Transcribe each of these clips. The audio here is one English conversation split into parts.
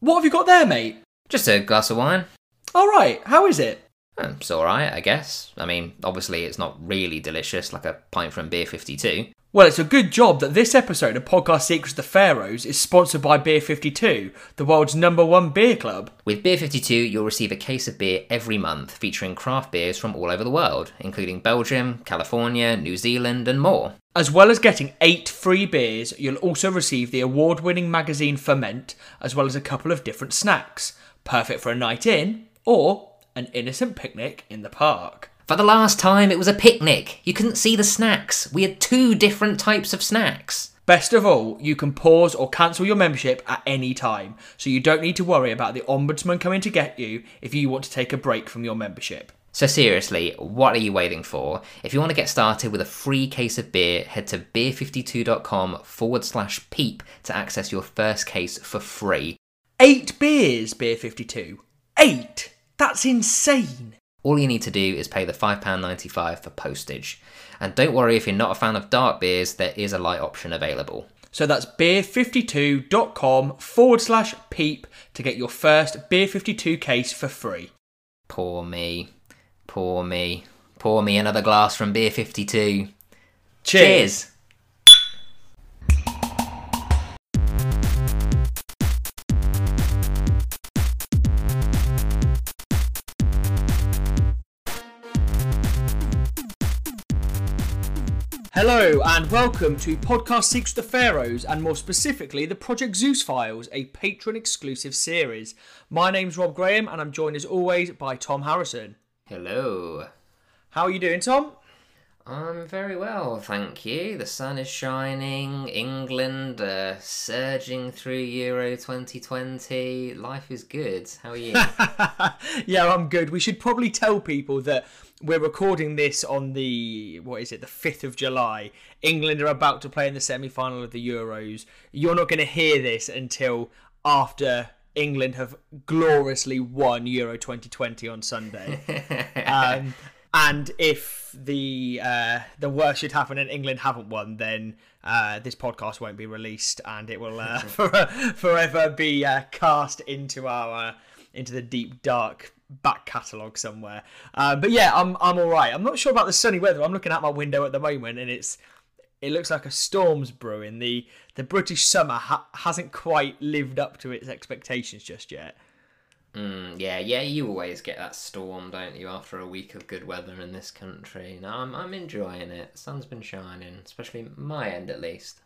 What have you got there, mate? Just a glass of wine. All right, how is it? Um, It's alright, I guess. I mean, obviously, it's not really delicious like a pint from Beer 52. Well, it's a good job that this episode of Podcast Secrets of the Pharaohs is sponsored by Beer 52, the world's number one beer club. With Beer 52, you'll receive a case of beer every month featuring craft beers from all over the world, including Belgium, California, New Zealand, and more. As well as getting eight free beers, you'll also receive the award winning magazine Ferment, as well as a couple of different snacks. Perfect for a night in or an innocent picnic in the park. For the last time, it was a picnic. You couldn't see the snacks. We had two different types of snacks. Best of all, you can pause or cancel your membership at any time, so you don't need to worry about the Ombudsman coming to get you if you want to take a break from your membership. So, seriously, what are you waiting for? If you want to get started with a free case of beer, head to beer52.com forward slash peep to access your first case for free. Eight beers, Beer 52. Eight? That's insane. All you need to do is pay the £5.95 for postage. And don't worry if you're not a fan of dark beers, there is a light option available. So that's beer52.com forward slash peep to get your first Beer 52 case for free. Poor me. Poor me. Pour me another glass from Beer 52. Cheers. Hello and welcome to Podcast Secrets the Pharaohs and more specifically the Project Zeus Files, a patron exclusive series. My name's Rob Graham and I'm joined as always by Tom Harrison. Hello. How are you doing, Tom? I'm very well, thank you. The sun is shining, England uh, surging through Euro 2020. Life is good. How are you? yeah, I'm good. We should probably tell people that we're recording this on the what is it, the 5th of July. England are about to play in the semi-final of the Euros. You're not going to hear this until after England have gloriously won Euro 2020 on Sunday. um, and if the uh, the worst should happen and England haven't won, then uh, this podcast won't be released, and it will uh, forever be uh, cast into our uh, into the deep dark back catalogue somewhere. Uh, but yeah, I'm I'm all right. I'm not sure about the sunny weather. I'm looking out my window at the moment, and it's it looks like a storm's brewing. The the British summer ha- hasn't quite lived up to its expectations just yet. Mm, yeah, yeah, you always get that storm, don't you, after a week of good weather in this country. No, I'm, I'm enjoying it. Sun's been shining, especially my end at least.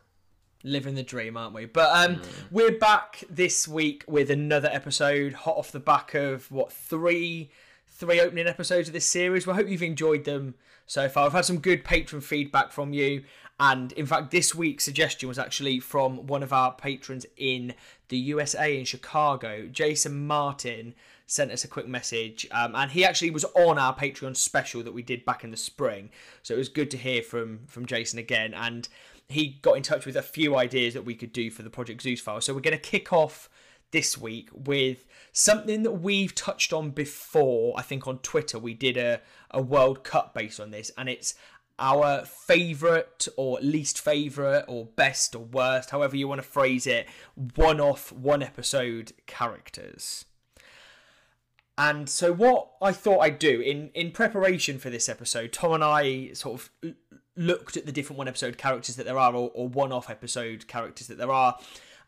Living the dream, aren't we? But um, we're back this week with another episode, hot off the back of what three three opening episodes of this series. We hope you've enjoyed them so far. We've had some good patron feedback from you, and in fact, this week's suggestion was actually from one of our patrons in the USA in Chicago, Jason Martin. Sent us a quick message, um, and he actually was on our Patreon special that we did back in the spring. So it was good to hear from from Jason again, and he got in touch with a few ideas that we could do for the Project Zeus file. So we're going to kick off this week with something that we've touched on before. I think on Twitter we did a, a World Cup based on this, and it's our favourite or least favourite or best or worst, however you want to phrase it, one off, one episode characters. And so, what I thought I'd do in, in preparation for this episode, Tom and I sort of l- looked at the different one episode characters that there are, or, or one off episode characters that there are,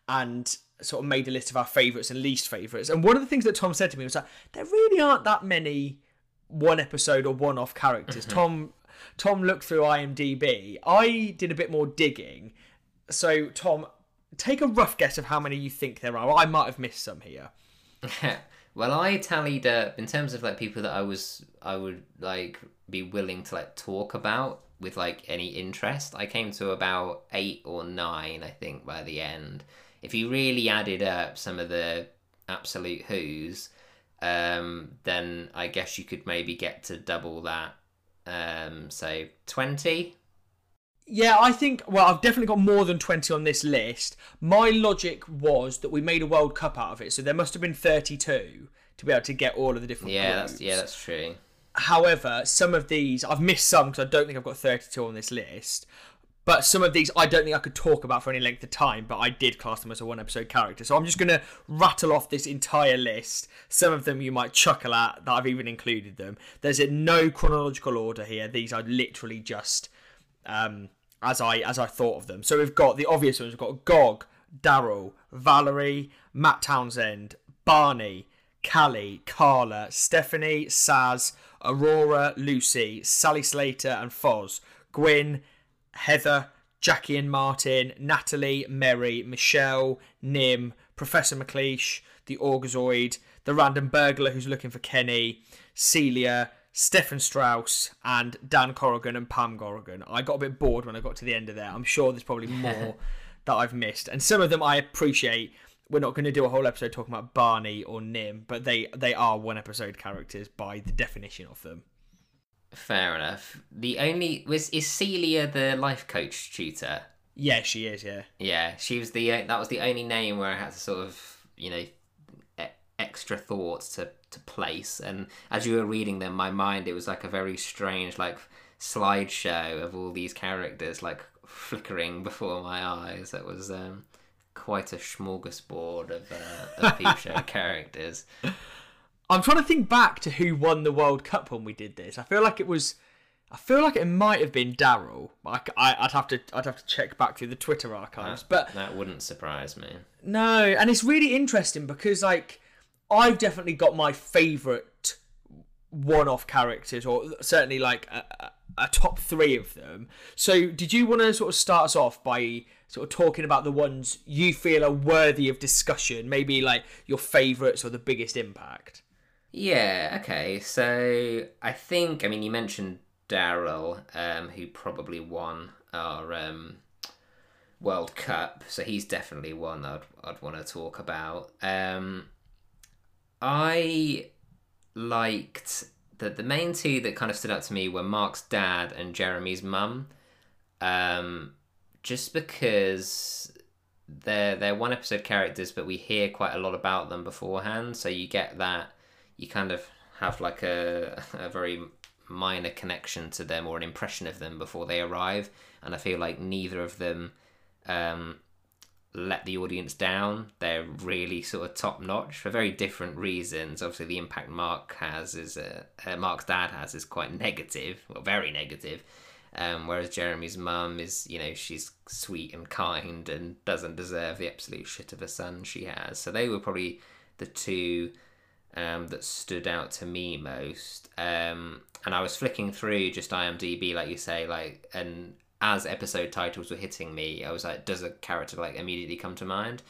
and sort of made a list of our favourites and least favourites. And one of the things that Tom said to me was that there really aren't that many one episode or one off characters. Mm-hmm. Tom Tom looked through IMDb. I did a bit more digging. So Tom, take a rough guess of how many you think there are. I might have missed some here. well, I tallied up in terms of like people that I was I would like be willing to like talk about with like any interest. I came to about eight or nine, I think, by the end. If you really added up some of the absolute who's, um, then I guess you could maybe get to double that. Um, so twenty. Yeah, I think. Well, I've definitely got more than twenty on this list. My logic was that we made a World Cup out of it, so there must have been thirty-two to be able to get all of the different. Yeah, groups. that's yeah, that's true. However, some of these I've missed some because I don't think I've got thirty-two on this list. But some of these I don't think I could talk about for any length of time, but I did class them as a one episode character. So I'm just going to rattle off this entire list. Some of them you might chuckle at that I've even included them. There's no chronological order here. These are literally just um, as I as I thought of them. So we've got the obvious ones. We've got Gog, Daryl, Valerie, Matt Townsend, Barney, Callie, Carla, Stephanie, Saz, Aurora, Lucy, Sally Slater, and Foz, Gwyn, Heather, Jackie and Martin, Natalie, Mary, Michelle, Nim, Professor McLeish, the Orgazoid, the random burglar who's looking for Kenny, Celia, Stefan Strauss, and Dan Corrigan and Pam Corrigan. I got a bit bored when I got to the end of there. I'm sure there's probably more that I've missed, and some of them I appreciate. We're not going to do a whole episode talking about Barney or Nim, but they they are one episode characters by the definition of them. Fair enough. The only was is Celia the life coach tutor. Yeah, she is. Yeah. Yeah, she was the that was the only name where I had to sort of you know e- extra thoughts to to place. And as you were reading them, my mind it was like a very strange like slideshow of all these characters like flickering before my eyes. That was um, quite a smorgasbord of, uh, of peep show characters. I'm trying to think back to who won the World Cup when we did this. I feel like it was. I feel like it might have been Daryl. I, I, would have to, I'd have to check back through the Twitter archives. That, but that wouldn't surprise me. No, and it's really interesting because like I've definitely got my favourite one-off characters, or certainly like a, a top three of them. So, did you want to sort of start us off by sort of talking about the ones you feel are worthy of discussion? Maybe like your favourites or the biggest impact. Yeah. Okay. So I think I mean you mentioned Daryl, um, who probably won our um, World Cup, so he's definitely one I'd I'd want to talk about. Um, I liked the the main two that kind of stood out to me were Mark's dad and Jeremy's mum, um, just because they're they're one episode characters, but we hear quite a lot about them beforehand, so you get that you kind of have like a a very minor connection to them or an impression of them before they arrive, and I feel like neither of them um, let the audience down. They're really sort of top notch for very different reasons. Obviously, the impact Mark has is uh, uh, Mark's dad has is quite negative, well, very negative. Um, whereas Jeremy's mum is, you know, she's sweet and kind and doesn't deserve the absolute shit of a son she has. So they were probably the two um, that stood out to me most. Um, and I was flicking through just IMDb, like you say, like, and as episode titles were hitting me, I was like, does a character like immediately come to mind?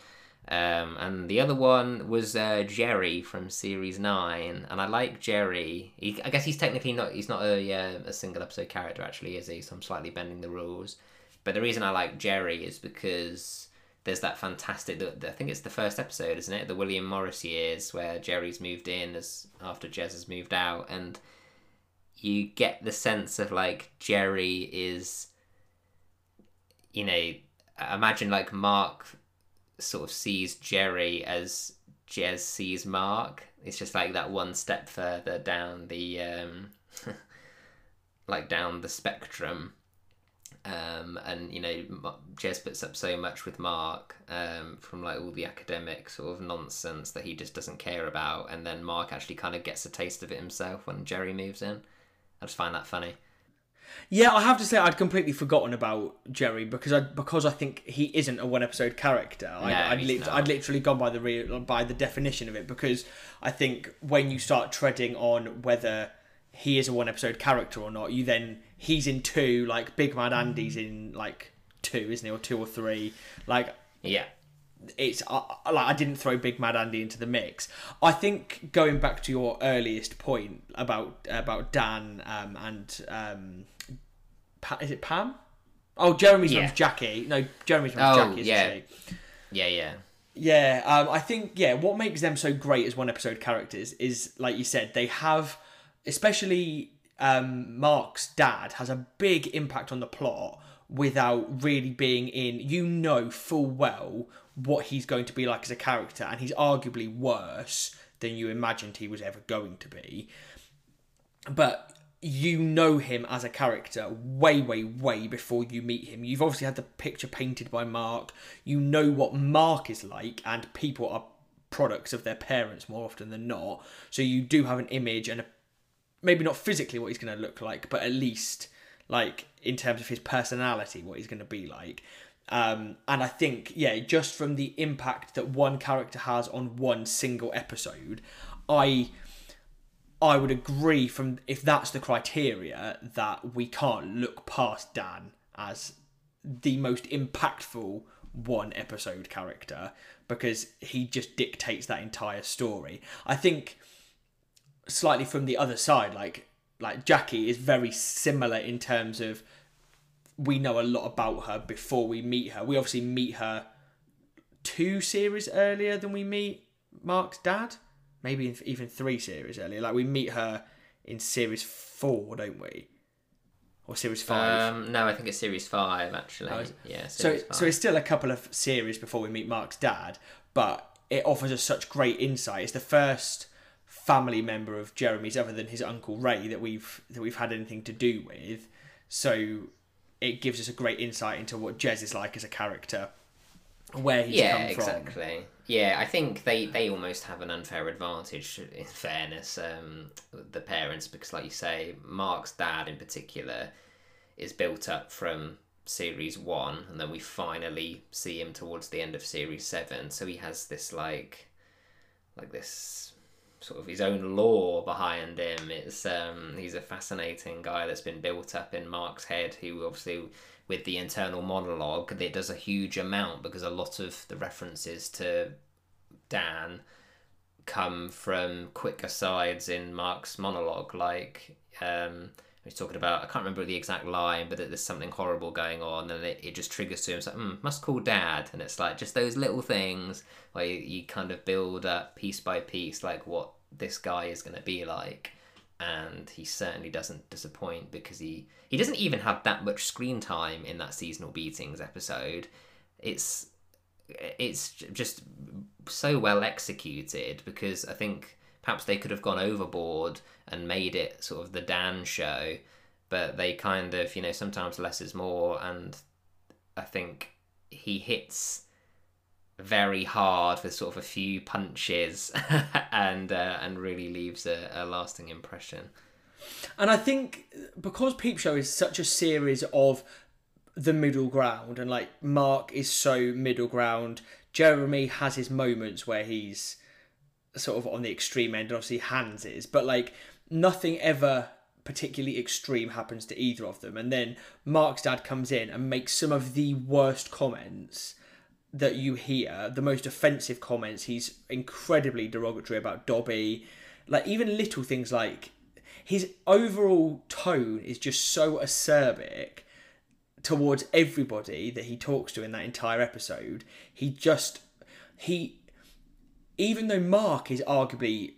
Um, and the other one was uh, Jerry from series nine, and I like Jerry. He, I guess he's technically not he's not a uh, a single episode character actually, is he? So I'm slightly bending the rules. But the reason I like Jerry is because there's that fantastic. I think it's the first episode, isn't it? The William Morris years where Jerry's moved in as after Jez has moved out, and you get the sense of like Jerry is you know, imagine like Mark sort of sees Jerry as Jez sees Mark. It's just like that one step further down the um, like down the spectrum. Um, and you know, Jez puts up so much with Mark um, from like all the academic sort of nonsense that he just doesn't care about, and then Mark actually kind of gets a taste of it himself when Jerry moves in. I just find that funny. Yeah, I have to say I'd completely forgotten about Jerry because I because I think he isn't a one episode character. No, I'd, I'd, he's li- literally gone by the re- by the definition of it because I think when you start treading on whether he is a one episode character or not, you then he's in two like Big Mad Andy's in like two, isn't he, or two or three? Like Yeah, it's uh, like I didn't throw Big Mad Andy into the mix. I think going back to your earliest point about about Dan um, and um, pa- is it Pam? Oh, Jeremy's Yeah. mum's Jackie. No, Jeremy's mum's Oh, Jackie. Isn't yeah. she? yeah, yeah. Yeah, um, I think yeah. What makes them so great as one episode characters is, like you said, they have, especially um, Mark's dad has a big impact on the plot without really being in. You know full well what he's going to be like as a character, and he's arguably worse than you imagined he was ever going to be. But you know him as a character way, way, way before you meet him. You've obviously had the picture painted by Mark. You know what Mark is like, and people are products of their parents more often than not. So you do have an image and a, maybe not physically what he's going to look like, but at least like in terms of his personality, what he's going to be like. Um, and I think, yeah, just from the impact that one character has on one single episode, I I would agree from if that's the criteria that we can't look past Dan as the most impactful one episode character because he just dictates that entire story. I think slightly from the other side, like like Jackie is very similar in terms of we know a lot about her before we meet her. We obviously meet her two series earlier than we meet Mark's dad maybe even three series earlier. Like we meet her in series four, don't we? Or series five? Um, no, I think it's series five actually. Oh, yeah. So five. so it's still a couple of series before we meet Mark's dad, but it offers us such great insight. It's the first family member of Jeremy's other than his uncle Ray that we've that we've had anything to do with. So it gives us a great insight into what Jez is like as a character, where he's yeah, come from. exactly. Yeah, I think they, they almost have an unfair advantage, in fairness, um, the parents, because, like you say, Mark's dad in particular is built up from series one, and then we finally see him towards the end of series seven. So he has this, like, like this sort of his own lore behind him. It's um, he's a fascinating guy that's been built up in Mark's head, who obviously with the internal monologue, it does a huge amount because a lot of the references to Dan come from quick asides in Mark's monologue. Like, um, he's talking about, I can't remember the exact line, but that there's something horrible going on, and it, it just triggers to him. It's like, mm, must call dad. And it's like just those little things where you, you kind of build up piece by piece, like what this guy is going to be like and he certainly doesn't disappoint because he he doesn't even have that much screen time in that seasonal beatings episode it's it's just so well executed because i think perhaps they could have gone overboard and made it sort of the dan show but they kind of you know sometimes less is more and i think he hits very hard with sort of a few punches and uh, and really leaves a, a lasting impression. And I think because Peep Show is such a series of the middle ground, and like Mark is so middle ground, Jeremy has his moments where he's sort of on the extreme end, and obviously Hans is, but like nothing ever particularly extreme happens to either of them. And then Mark's dad comes in and makes some of the worst comments that you hear, the most offensive comments. He's incredibly derogatory about Dobby. Like even little things like his overall tone is just so acerbic towards everybody that he talks to in that entire episode. He just he even though Mark is arguably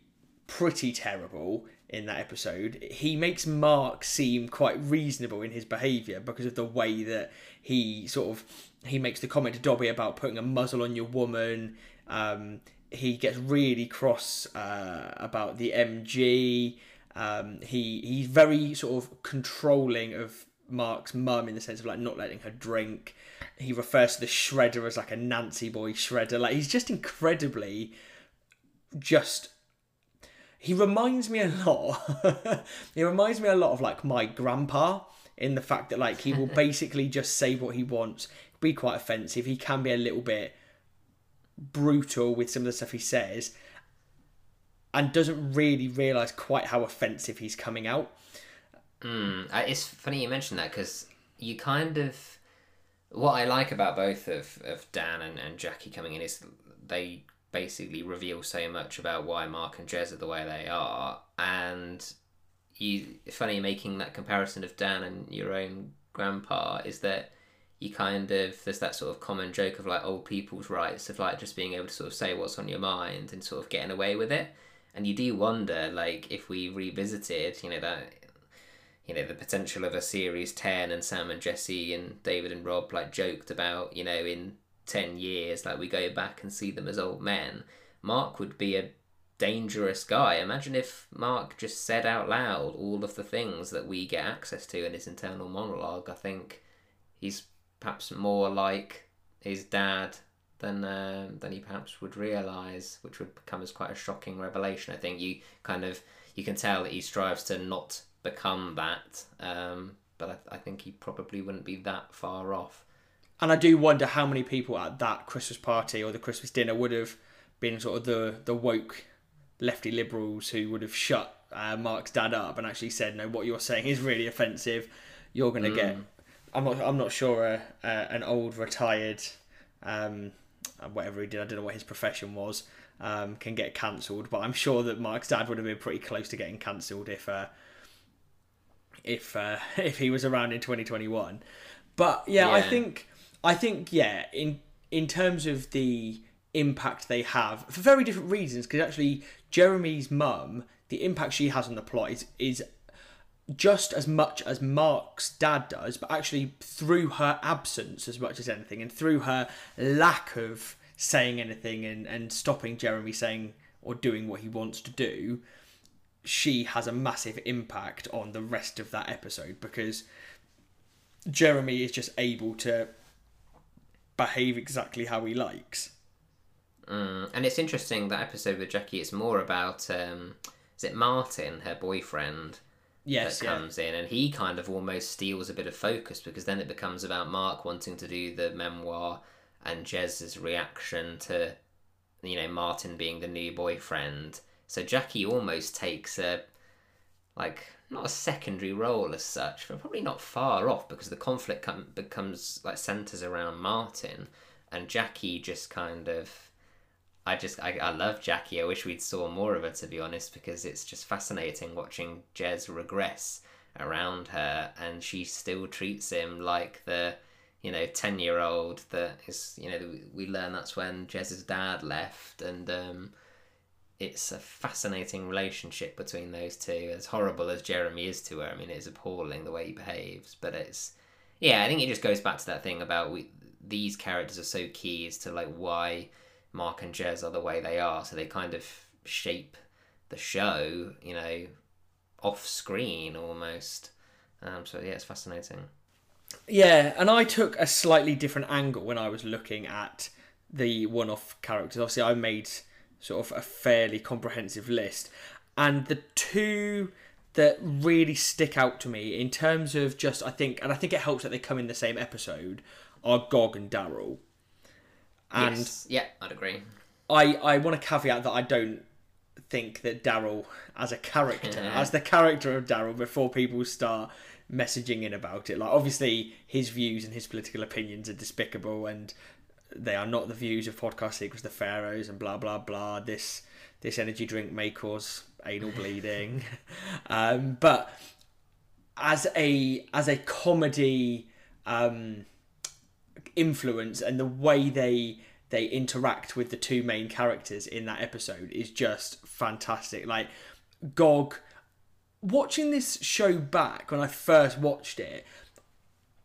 pretty terrible in that episode, he makes Mark seem quite reasonable in his behaviour because of the way that he sort of he makes the comment to Dobby about putting a muzzle on your woman. Um, he gets really cross uh, about the MG. Um, he he's very sort of controlling of Mark's mum in the sense of like not letting her drink. He refers to the shredder as like a Nancy boy shredder. Like he's just incredibly just he reminds me a lot. he reminds me a lot of like my grandpa in the fact that like he will basically just say what he wants, be quite offensive. He can be a little bit brutal with some of the stuff he says, and doesn't really realize quite how offensive he's coming out. Mm, it's funny you mentioned that because you kind of what I like about both of, of Dan and, and Jackie coming in is they basically reveal so much about why Mark and Jez are the way they are, and you funny making that comparison of Dan and your own grandpa is that you kind of there's that sort of common joke of like old people's rights of like just being able to sort of say what's on your mind and sort of getting away with it. And you do wonder like if we revisited you know that you know the potential of a series 10 and sam and jesse and david and rob like joked about you know in 10 years like we go back and see them as old men mark would be a dangerous guy. Imagine if Mark just said out loud all of the things that we get access to in his internal monologue. I think he's perhaps more like his dad than uh, than he perhaps would realize, which would come as quite a shocking revelation. I think you kind of you can tell that he strives to not become that, um, but I, I think he probably wouldn't be that far off. And I do wonder how many people at that Christmas party or the Christmas dinner would have been sort of the the woke lefty liberals who would have shut uh, Mark's dad up and actually said, "No, what you're saying is really offensive. You're going to mm. get." I'm not. I'm not sure. Uh, uh, an old retired, um, whatever he did. I don't know what his profession was. Um, can get cancelled, but I'm sure that Mark's dad would have been pretty close to getting cancelled if uh, if uh, if he was around in 2021. But yeah, yeah, I think I think yeah in in terms of the impact they have for very different reasons because actually Jeremy's mum the impact she has on the plot is is just as much as Mark's dad does, but actually through her absence as much as anything, and through her lack of saying anything and, and stopping Jeremy saying or doing what he wants to do, she has a massive impact on the rest of that episode because Jeremy is just able to behave exactly how he likes. Mm. And it's interesting that episode with Jackie. It's more about um, is it Martin, her boyfriend, yes, that comes in, and he kind of almost steals a bit of focus because then it becomes about Mark wanting to do the memoir and Jez's reaction to you know Martin being the new boyfriend. So Jackie almost takes a like not a secondary role as such, but probably not far off because the conflict com- becomes like centers around Martin, and Jackie just kind of I just I, I love Jackie. I wish we'd saw more of her to be honest, because it's just fascinating watching Jez regress around her, and she still treats him like the you know ten year old that is you know we learn that's when Jez's dad left, and um, it's a fascinating relationship between those two. As horrible as Jeremy is to her, I mean, it's appalling the way he behaves, but it's yeah, I think it just goes back to that thing about we these characters are so key as to like why Mark and Jez are the way they are, so they kind of shape the show, you know, off screen almost. Um, so yeah, it's fascinating. Yeah, and I took a slightly different angle when I was looking at the one-off characters. Obviously, I made sort of a fairly comprehensive list, and the two that really stick out to me in terms of just I think, and I think it helps that they come in the same episode, are Gog and Daryl. And yes. yeah, I'd agree. I I want to caveat that I don't think that Daryl as a character, as the character of Daryl, before people start messaging in about it. Like obviously his views and his political opinions are despicable and they are not the views of podcast secrets the pharaohs and blah blah blah. This this energy drink may cause anal bleeding. um, but as a as a comedy um, influence and the way they they interact with the two main characters in that episode is just fantastic. Like Gog watching this show back when I first watched it,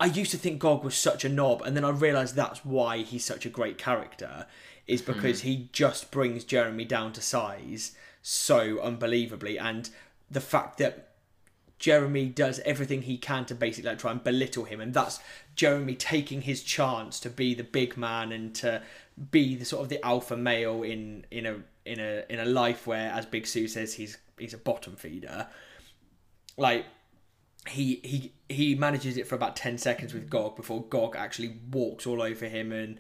I used to think Gog was such a knob, and then I realised that's why he's such a great character, is hmm. because mm. he just brings Jeremy down to size so unbelievably, and the fact that Jeremy does everything he can to basically like, try and belittle him, and that's Jeremy taking his chance to be the big man and to be the sort of the alpha male in in a in a in a life where, as Big Suze says, he's he's a bottom feeder. Like he he he manages it for about ten seconds with Gog before Gog actually walks all over him and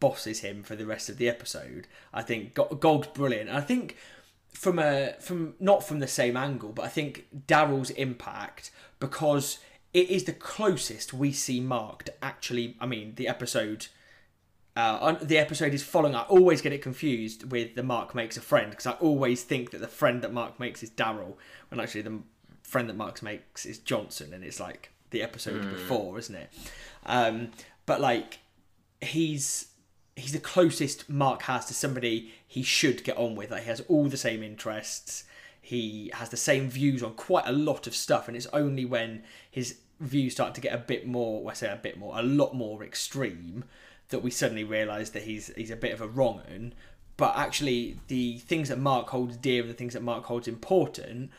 bosses him for the rest of the episode. I think Gog's brilliant. I think from a from not from the same angle, but I think Daryl's impact because it is the closest we see Mark to actually. I mean, the episode. Uh, the episode is following. I always get it confused with the Mark makes a friend because I always think that the friend that Mark makes is Daryl, when actually the friend that Mark makes is Johnson, and it's like the episode mm. before, isn't it? Um, but like he's he's the closest Mark has to somebody he should get on with. Like, he has all the same interests. He has the same views on quite a lot of stuff, and it's only when his views start to get a bit more, well, I say a bit more, a lot more extreme, that we suddenly realise that he's he's a bit of a wrong un. but actually the things that Mark holds dear and the things that Mark holds important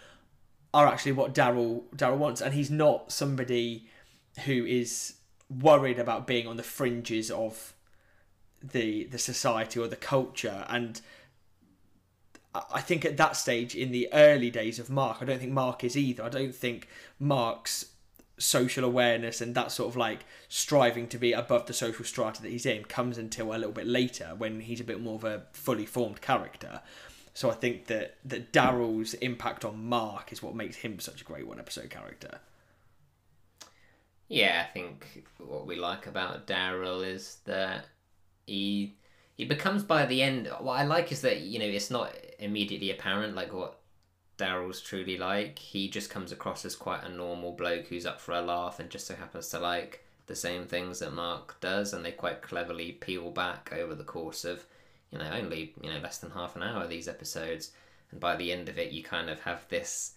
are actually what Daryl Daryl wants, and he's not somebody who is worried about being on the fringes of the the society or the culture and I think at that stage in the early days of Mark, I don't think Mark is either. I don't think Mark's social awareness and that sort of like striving to be above the social strata that he's in comes until a little bit later when he's a bit more of a fully formed character. So I think that that Daryl's impact on Mark is what makes him such a great one episode character. Yeah, I think what we like about Daryl is that he he becomes by the end. What I like is that you know it's not immediately apparent like what Daryl's truly like. He just comes across as quite a normal bloke who's up for a laugh and just so happens to like the same things that Mark does, and they quite cleverly peel back over the course of you know only you know less than half an hour these episodes, and by the end of it you kind of have this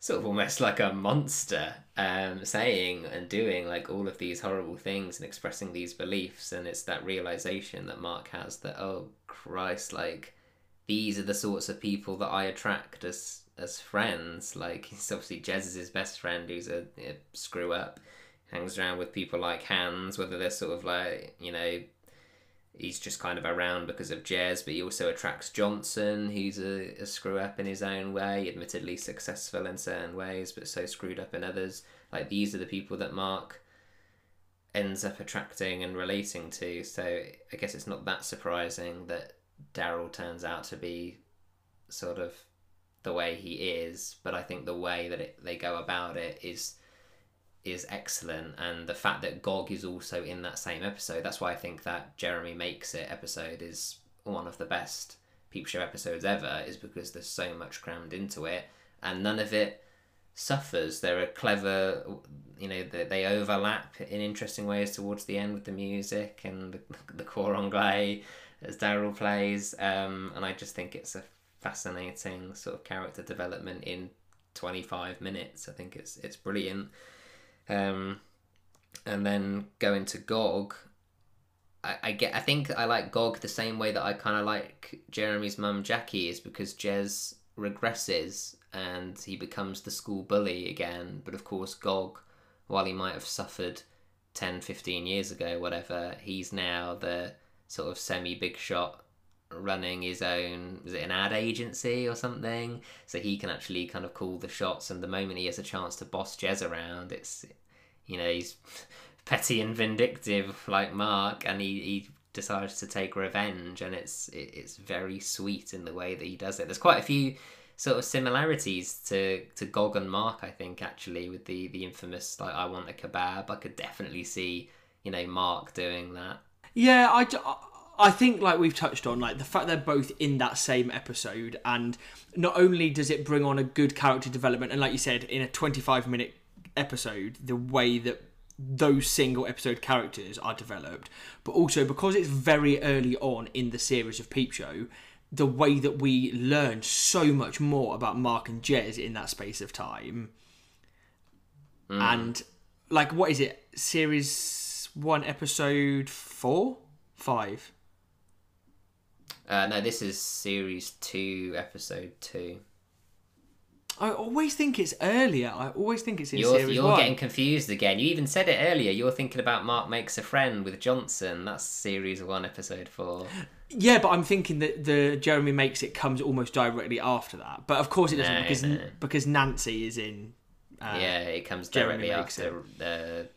sort of almost like a monster um, saying and doing like all of these horrible things and expressing these beliefs. And it's that realization that mark has that oh christ like these are the sorts of people that i attract as as friends. Like he's obviously jez is his best friend who's a, a screw up hangs around with people like hans whether they're sort of like you know he's just kind of around because of Jez, but he also attracts Johnson, who's a, a, screw up in his own way, admittedly successful in certain ways, but so screwed up in others. Like these are the people that Mark ends up attracting and relating to. So I guess it's not that surprising that Daryl turns out to be sort of the way he is, but I think the way that it, they go about it is is excellent and the fact that Gog is also in that same episode that's why I think that Jeremy makes it episode is one of the best peep show episodes ever is because there's so much crammed into it and none of it suffers. There are clever you know they, they overlap in interesting ways towards the end with the music and the, the cor anglais as Daryl plays um, and I just think it's a fascinating sort of character development in 25 minutes. I think it's it's brilliant um, and then going to Gog, I, I get. I think I like Gog the same way that I kind of like Jeremy's mum Jackie is because Jez regresses and he becomes the school bully again. But of course, Gog, while he might have suffered 10, 15 years ago, whatever, he's now the sort of semi big shot running his own is it an ad agency or something so he can actually kind of call the shots and the moment he has a chance to boss Jez around it's you know he's petty and vindictive like Mark, and he, he decides to take revenge, and it's it, it's very sweet in the way that he does it. There's quite a few sort of similarities to to Gog and Mark, I think, actually, with the the infamous like I want a kebab. I could definitely see you know Mark doing that. Yeah, I. I think, like we've touched on, like the fact they're both in that same episode, and not only does it bring on a good character development, and like you said, in a 25 minute episode the way that those single episode characters are developed, but also because it's very early on in the series of Peep Show, the way that we learn so much more about Mark and Jez in that space of time. Mm. And like what is it? Series one, episode four? Five. Uh, no, this is series two, episode two. I always think it's earlier. I always think it's in you're, series You're one. getting confused again. You even said it earlier. You're thinking about Mark makes a friend with Johnson. That's series one, episode four. Yeah, but I'm thinking that the Jeremy makes it comes almost directly after that. But of course it doesn't no, because no. because Nancy is in. Uh, yeah, it comes directly after the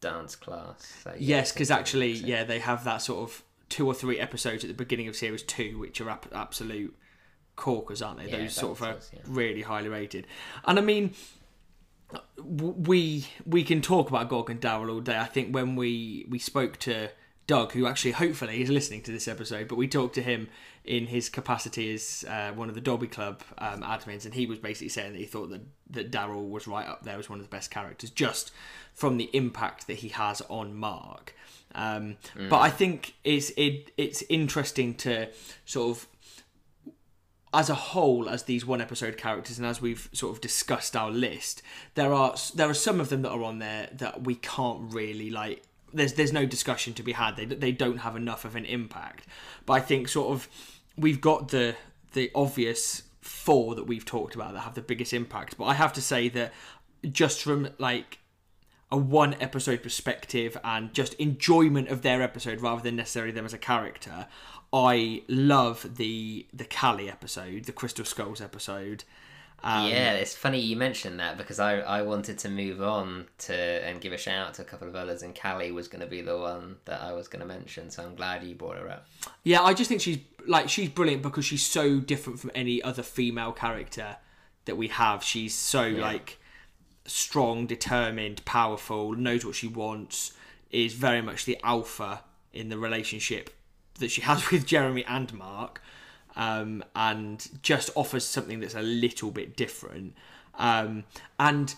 dance class. So yes, because actually, yeah, they have that sort of two or three episodes at the beginning of series two, which are absolute corkers, aren't they? Yeah, Those sort of are yeah. really highly rated. And I mean, we we can talk about Gog and Daryl all day. I think when we we spoke to Doug, who actually hopefully is listening to this episode, but we talked to him in his capacity as uh, one of the Dobby Club um, admins, and he was basically saying that he thought that that Daryl was right up there as one of the best characters, just from the impact that he has on Mark. Um, mm. But I think it's it, it's interesting to sort of as a whole as these one episode characters and as we've sort of discussed our list there are there are some of them that are on there that we can't really like there's there's no discussion to be had they, they don't have enough of an impact but i think sort of we've got the the obvious four that we've talked about that have the biggest impact. But I have to say that just from like a one episode perspective and just enjoyment of their episode rather than necessarily them as a character, I love the the Callie episode, the Crystal Skulls episode. Um, yeah, it's funny you mentioned that because I, I wanted to move on to and give a shout out to a couple of others, and Callie was going to be the one that I was going to mention. So I'm glad you brought her up. Yeah, I just think she's like she's brilliant because she's so different from any other female character that we have. She's so like strong, determined, powerful, knows what she wants, is very much the alpha in the relationship that she has with Jeremy and Mark, um, and just offers something that's a little bit different. Um, and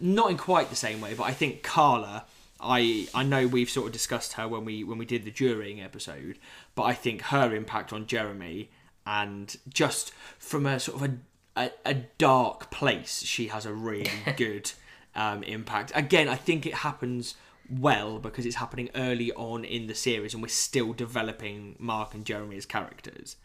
not in quite the same way, but I think Carla. I I know we've sort of discussed her when we when we did the jurying episode, but I think her impact on Jeremy and just from a sort of a a, a dark place, she has a really good um, impact. Again, I think it happens well because it's happening early on in the series, and we're still developing Mark and Jeremy as characters.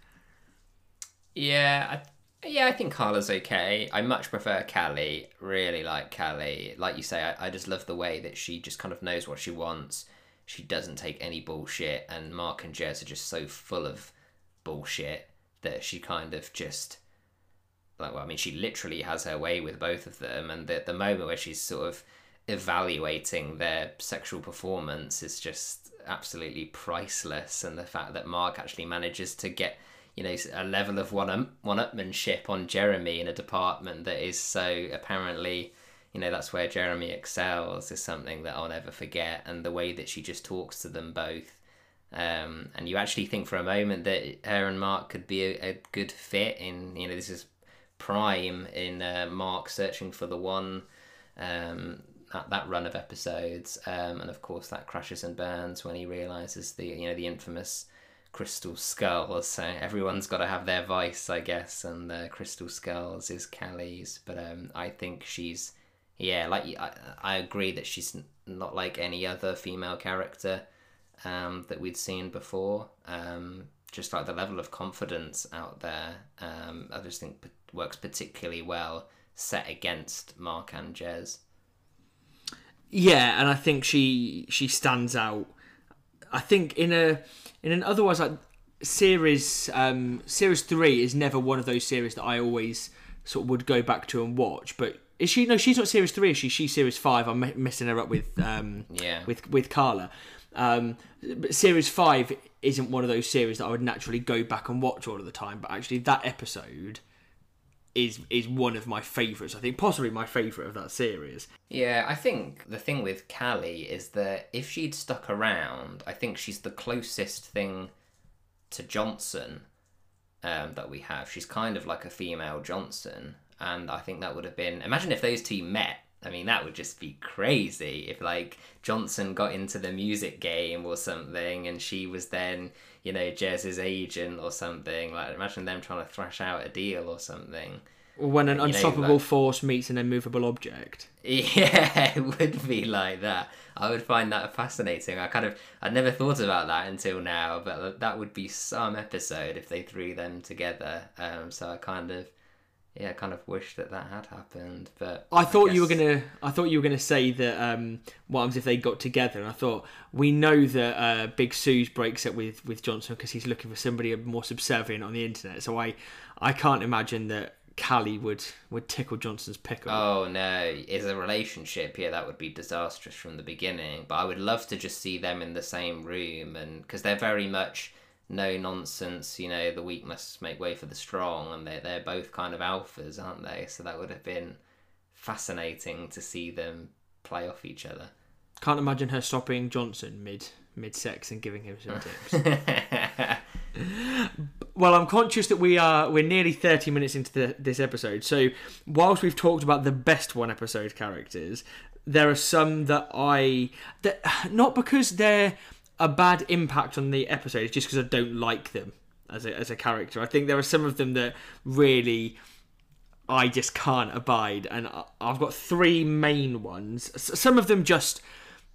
Yeah, I, yeah, I think Carla's okay. I much prefer Callie. Really like Callie. Like you say, I, I just love the way that she just kind of knows what she wants. She doesn't take any bullshit, and Mark and Jez are just so full of bullshit that she kind of just like well, I mean, she literally has her way with both of them, and the the moment where she's sort of evaluating their sexual performance is just absolutely priceless, and the fact that Mark actually manages to get you know a level of one up one upmanship on Jeremy in a department that is so apparently you know that's where Jeremy excels is something that I'll never forget, and the way that she just talks to them both. Um, and you actually think for a moment that her and Mark could be a, a good fit in you know this is prime in uh, Mark searching for the one um, that, that run of episodes, um, and of course that crashes and burns when he realizes the you know the infamous crystal skulls. So everyone's got to have their vice, I guess, and the crystal skulls is Callie's. But um, I think she's yeah, like I, I agree that she's not like any other female character um, that we'd seen before. Um, just like the level of confidence out there, um, I just think works particularly well set against Mark and Jez. Yeah, and I think she she stands out. I think in a in an otherwise like series um series three is never one of those series that I always sort of would go back to and watch. But is she? No, she's not series three. Is she? She's series five. I'm messing her up with um yeah with with Carla. Um, but series five isn't one of those series that I would naturally go back and watch all of the time. But actually, that episode is is one of my favourites. I think possibly my favourite of that series. Yeah, I think the thing with Callie is that if she'd stuck around, I think she's the closest thing to Johnson um, that we have. She's kind of like a female Johnson, and I think that would have been. Imagine if those two met. I mean, that would just be crazy if like Johnson got into the music game or something, and she was then you know, Jez's agent or something. Like, imagine them trying to thrash out a deal or something. When an unstoppable know, like, force meets an immovable object. Yeah, it would be like that. I would find that fascinating. I kind of, I'd never thought about that until now, but that would be some episode if they threw them together. Um, so I kind of, yeah, I kind of wish that that had happened. But I thought guess... you were gonna. I thought you were gonna say that. Um, what happens if they got together? And I thought we know that uh, Big Suze breaks up with with Johnson because he's looking for somebody more subservient on the internet. So I, I can't imagine that Callie would would tickle Johnson's pickle. Oh no, is a relationship yeah that would be disastrous from the beginning. But I would love to just see them in the same room and because they're very much no nonsense, you know, the weak must make way for the strong, and they're, they're both kind of alphas, aren't they? So that would have been fascinating to see them play off each other. Can't imagine her stopping Johnson mid mid sex and giving him some tips. well, I'm conscious that we are we're nearly 30 minutes into the, this episode. So, whilst we've talked about the best one episode characters, there are some that I that not because they're a bad impact on the episode just because I don't like them as a, as a character. I think there are some of them that really I just can't abide, and I've got three main ones. Some of them just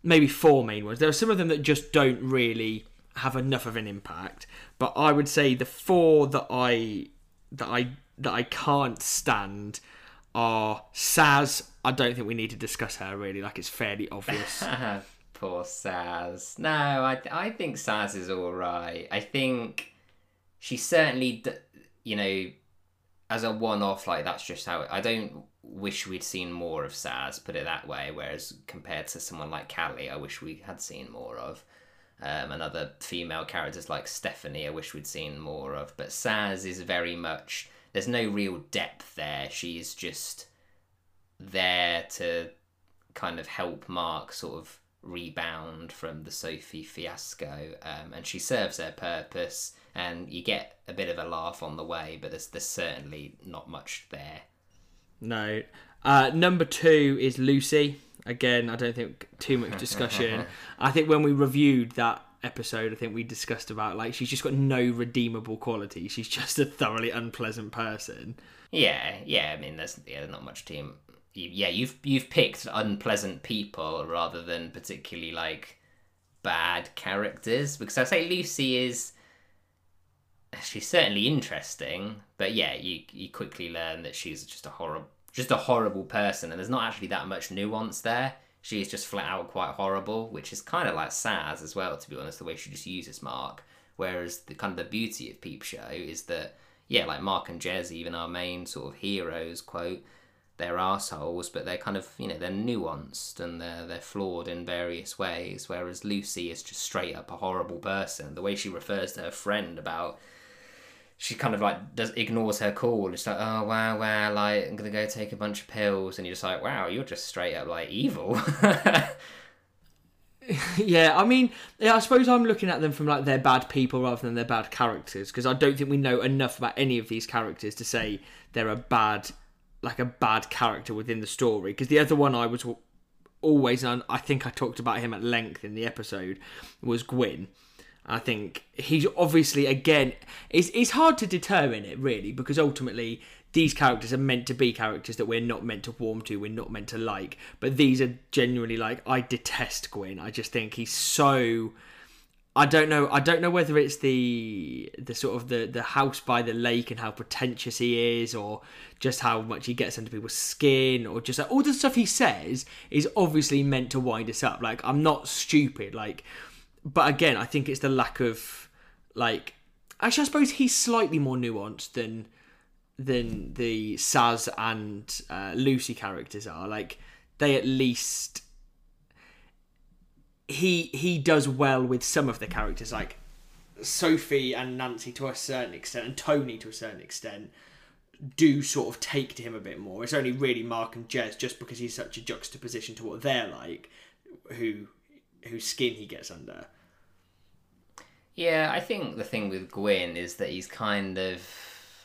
maybe four main ones. There are some of them that just don't really have enough of an impact. But I would say the four that I that I that I can't stand are Saz. I don't think we need to discuss her really. Like it's fairly obvious. Poor Saz. No, I I think Saz is all right. I think she certainly, you know, as a one-off, like that's just how. I don't wish we'd seen more of Saz. Put it that way. Whereas compared to someone like Callie, I wish we had seen more of. Um, and other female characters like Stephanie, I wish we'd seen more of. But Saz is very much. There's no real depth there. She's just there to kind of help Mark sort of rebound from the Sophie fiasco, um, and she serves her purpose. And you get a bit of a laugh on the way, but there's there's certainly not much there. No. Uh, number two is Lucy. Again, I don't think too much discussion. I think when we reviewed that episode, I think we discussed about like she's just got no redeemable quality. She's just a thoroughly unpleasant person. Yeah, yeah. I mean, there's yeah, not much team. Yeah, you've you've picked unpleasant people rather than particularly like bad characters because I say Lucy is she's certainly interesting, but yeah, you you quickly learn that she's just a horrible just a horrible person, and there's not actually that much nuance there. She's just flat out quite horrible, which is kind of like Saz as well, to be honest. The way she just uses Mark, whereas the kind of the beauty of Peep Show is that yeah, like Mark and Jez, even our main sort of heroes, quote, they're assholes, but they're kind of you know they're nuanced and they're they're flawed in various ways. Whereas Lucy is just straight up a horrible person. The way she refers to her friend about she kind of like does ignores her call. It's like, oh wow, wow, like I'm gonna go take a bunch of pills, and you're just like, wow, you're just straight up like evil. yeah, I mean, yeah, I suppose I'm looking at them from like they're bad people rather than they're bad characters because I don't think we know enough about any of these characters to say they're a bad, like a bad character within the story. Because the other one I was always, and I think I talked about him at length in the episode, was Gwyn. I think he's obviously again it's it's hard to determine it really because ultimately these characters are meant to be characters that we're not meant to warm to, we're not meant to like. But these are genuinely like I detest Gwyn. I just think he's so I don't know I don't know whether it's the the sort of the the house by the lake and how pretentious he is or just how much he gets under people's skin or just like, all the stuff he says is obviously meant to wind us up. Like I'm not stupid like but again, I think it's the lack of like. Actually, I suppose he's slightly more nuanced than than the Saz and uh, Lucy characters are. Like they at least he he does well with some of the characters, like Sophie and Nancy to a certain extent, and Tony to a certain extent do sort of take to him a bit more. It's only really Mark and Jez just because he's such a juxtaposition to what they're like, who whose skin he gets under. Yeah, I think the thing with Gwyn is that he's kind of.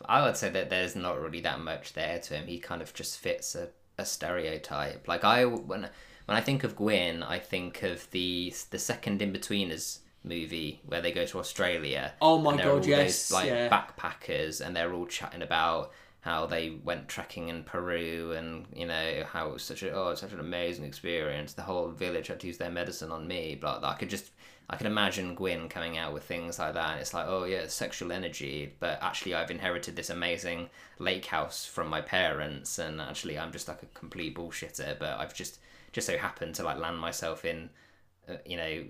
I would say that there's not really that much there to him. He kind of just fits a, a stereotype. Like I when when I think of Gwyn, I think of the the second Inbetweeners movie where they go to Australia. Oh my god, yes, those, like yeah. backpackers, and they're all chatting about how they went trekking in Peru and you know how it was such a oh such an amazing experience. The whole village had to use their medicine on me, but I could just I can imagine Gwyn coming out with things like that. It's like, oh yeah, sexual energy, but actually I've inherited this amazing lake house from my parents, and actually I'm just like a complete bullshitter. But I've just just so happened to like land myself in, uh, you know,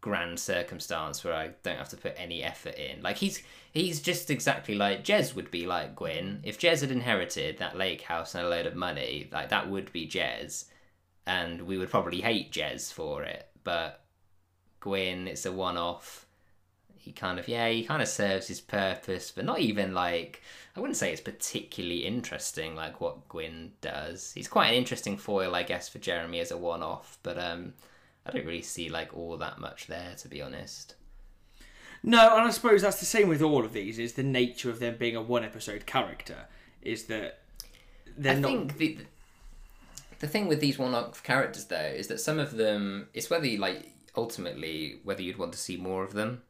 grand circumstance where I don't have to put any effort in. Like he's he's just exactly like Jez would be like Gwyn. If Jez had inherited that lake house and a load of money, like that would be Jez, and we would probably hate Jez for it, but Gwyn, it's a one off. He kind of yeah, he kind of serves his purpose, but not even like I wouldn't say it's particularly interesting like what Gwyn does. He's quite an interesting foil, I guess, for Jeremy as a one off, but um I don't really see like all that much there to be honest. No, and I suppose that's the same with all of these. Is the nature of them being a one episode character is that they're I not. think the the thing with these one-off characters though is that some of them it's whether you like ultimately whether you'd want to see more of them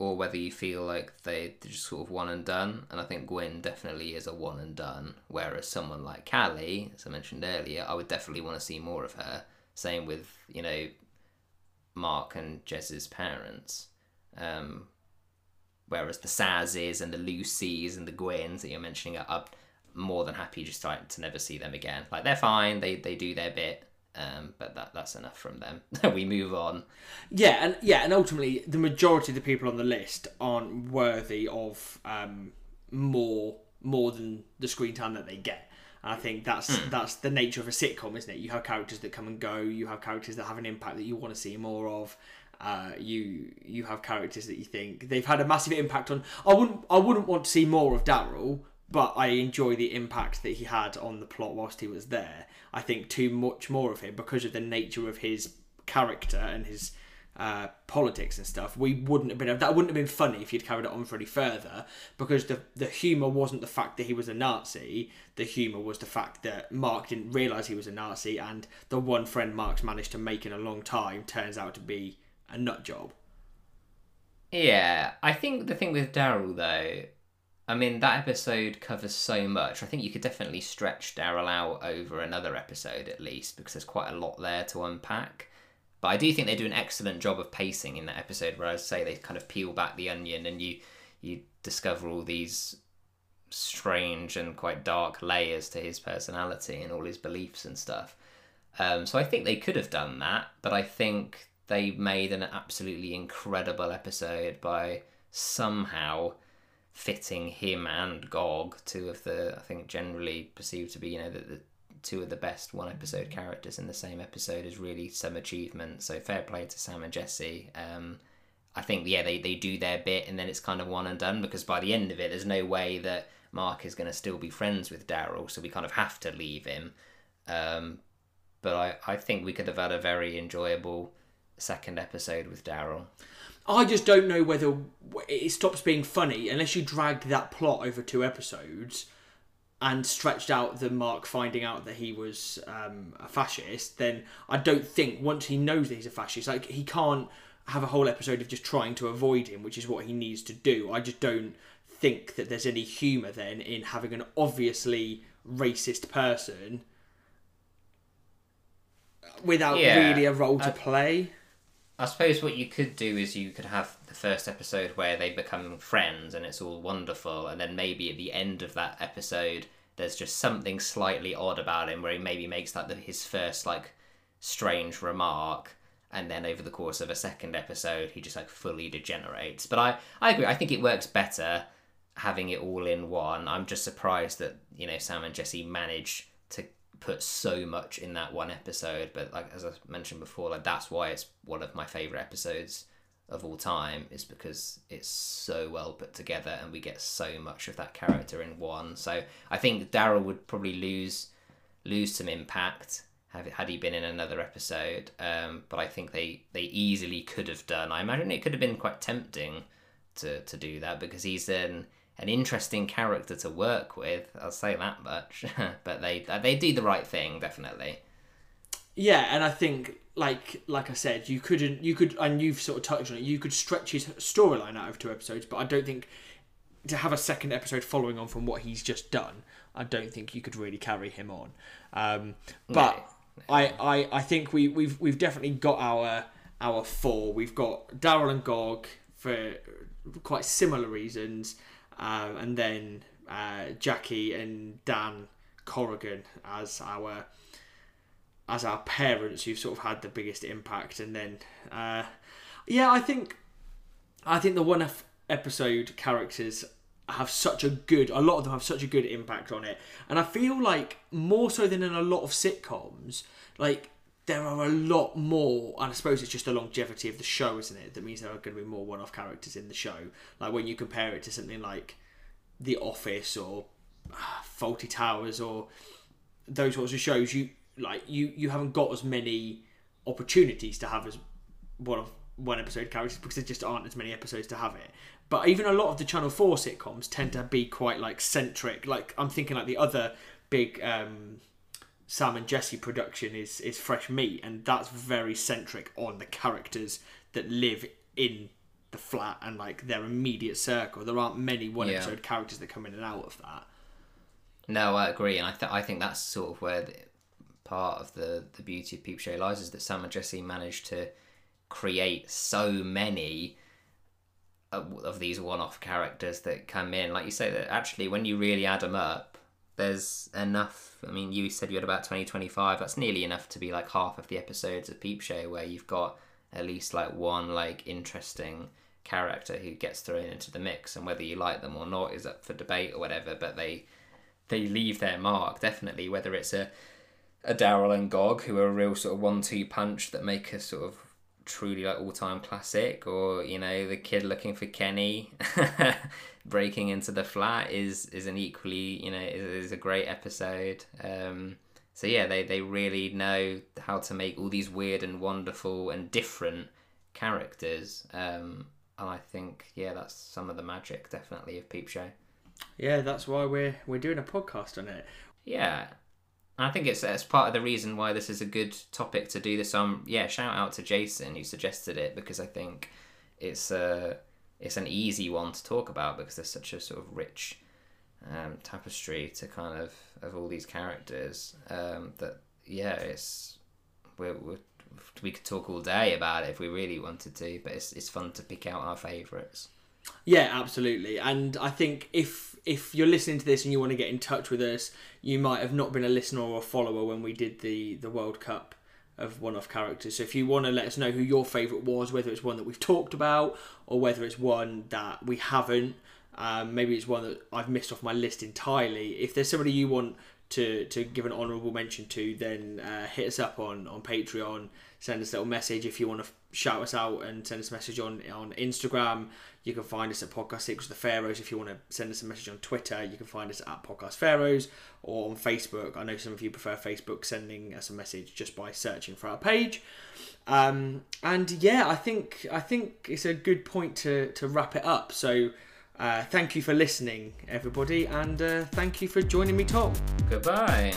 or whether you feel like they, they're just sort of one and done. And I think Gwyn definitely is a one and done. Whereas someone like Callie, as I mentioned earlier, I would definitely want to see more of her. Same with, you know, Mark and Jez's parents. Um, whereas the Sazes and the Lucys and the Gwens that you're mentioning are, are more than happy just to, to never see them again. Like they're fine, they they do their bit, um, but that that's enough from them. we move on. Yeah, and yeah, and ultimately, the majority of the people on the list aren't worthy of um, more more than the screen time that they get. And I think that's Hmm. that's the nature of a sitcom, isn't it? You have characters that come and go. You have characters that have an impact that you want to see more of. Uh, you you have characters that you think they've had a massive impact on. I wouldn't I wouldn't want to see more of Daryl, but I enjoy the impact that he had on the plot whilst he was there. I think too much more of him because of the nature of his character and his uh, politics and stuff. We wouldn't have been that wouldn't have been funny if you'd carried it on for any further because the the humor wasn't the fact that he was a Nazi. The humor was the fact that Mark didn't realize he was a Nazi, and the one friend Mark's managed to make in a long time turns out to be a nut job. Yeah, I think the thing with Daryl though, I mean that episode covers so much. I think you could definitely stretch Daryl out over another episode at least because there's quite a lot there to unpack. But I do think they do an excellent job of pacing in that episode where I say they kind of peel back the onion and you you discover all these strange and quite dark layers to his personality and all his beliefs and stuff. Um, so I think they could have done that, but I think they made an absolutely incredible episode by somehow fitting him and Gog, two of the I think generally perceived to be you know the, the two of the best one episode characters in the same episode is really some achievement. So fair play to Sam and Jesse. Um, I think yeah they, they do their bit and then it's kind of one and done because by the end of it there's no way that Mark is going to still be friends with Daryl so we kind of have to leave him. Um, but I, I think we could have had a very enjoyable second episode with Daryl. I just don't know whether it stops being funny unless you dragged that plot over two episodes and stretched out the Mark finding out that he was um, a fascist. Then I don't think once he knows that he's a fascist, like he can't have a whole episode of just trying to avoid him, which is what he needs to do. I just don't think that there's any humour then in having an obviously racist person without Yeah, really a role to play. I suppose what you could do is you could have the first episode where they become friends and it's all wonderful, and then maybe at the end of that episode, there's just something slightly odd about him where he maybe makes that his first like strange remark, and then over the course of a second episode, he just like fully degenerates. But I I agree. I think it works better having it all in one. I'm just surprised that you know Sam and Jesse managed to put so much in that one episode. But like as I mentioned before, like that's why it's one of my favorite episodes of all time is because it's so well put together and we get so much of that character in one. So I think Daryl would probably lose lose some impact have had he been in another episode. Um, but I think they they easily could have done. I imagine it could have been quite tempting to to do that because he's an an interesting character to work with. I'll say that much. but they they do the right thing definitely. Yeah, and I think like like I said, you couldn't you could and you've sort of touched on it. You could stretch his storyline out of two episodes, but I don't think to have a second episode following on from what he's just done. I don't think you could really carry him on. Um, but I, I I think we we've we've definitely got our our four. We've got Daryl and Gog for quite similar reasons, um, and then uh, Jackie and Dan Corrigan as our as our parents who've sort of had the biggest impact. And then uh, yeah i think i think the one episode characters have such a good a lot of them have such a good impact on it. And i feel like more so than in a lot of sitcoms like there are a lot more and i suppose it's just the longevity of the show isn't it that means there are going to be more one-off characters in the show. Like when you compare it to something like the office or uh, fawlty towers or those sorts of shows you like you you haven't got as many opportunities to have as one of one episode characters because there just aren't as many episodes to have it. But even a lot of the channel 4 sitcoms tend to be quite like centric. Like i'm thinking like the other big um sam and jesse production is is fresh meat and that's very centric on the characters that live in the flat and like their immediate circle there aren't many one Yeah. episode characters that come in and out of that No, I agree, and I th- I think that's sort of where the, part of the the beauty of Peep Show lies is that Sam and Jesse managed to create so many of these one-off characters that come in. Like you say, that actually when you really add them up, there's enough. I mean, you said you had about 20, 25. That's nearly enough to be like half of the episodes of Peep Show where you've got at least like one like interesting character who gets thrown into the mix, and whether you like them or not is up for debate or whatever. But they they leave their mark definitely. Whether it's a a Daryl and Gog who are a real sort of one-two punch that make a sort of truly like all-time classic, or you know the kid looking for Kenny breaking into the flat is is an equally you know is, is a great episode. Um, so yeah, they they really know how to make all these weird and wonderful and different characters. Um, and I think yeah, that's some of the magic definitely of Peep Show. Yeah, that's why we're we're doing a podcast on it. Yeah, I think it's it's part of the reason why this is a good topic to do this. on. yeah, shout out to Jason who suggested it because I think it's a it's an easy one to talk about because there's such a sort of rich um, tapestry to kind of of all these characters um, that yeah, it's we're, we're we could talk all day about it if we really wanted to, but it's it's fun to pick out our favourites. Yeah, absolutely. And I think if if you're listening to this and you want to get in touch with us, you might have not been a listener or a follower when we did the the World Cup of one-off characters. So if you want to let us know who your favourite was, whether it's one that we've talked about or whether it's one that we haven't, um, maybe it's one that I've missed off my list entirely. If there's somebody you want to to give an honourable mention to, then uh, hit us up on on Patreon. Send us a little message if you want to shout us out and send us a message on on Instagram. You can find us at Podcast Six with the Pharaohs. If you want to send us a message on Twitter, you can find us at Podcast Pharaohs or on Facebook. I know some of you prefer Facebook, sending us a message just by searching for our page. Um, and yeah, I think I think it's a good point to to wrap it up. So. Uh, thank you for listening, everybody, and uh, thank you for joining me, Tom. Goodbye.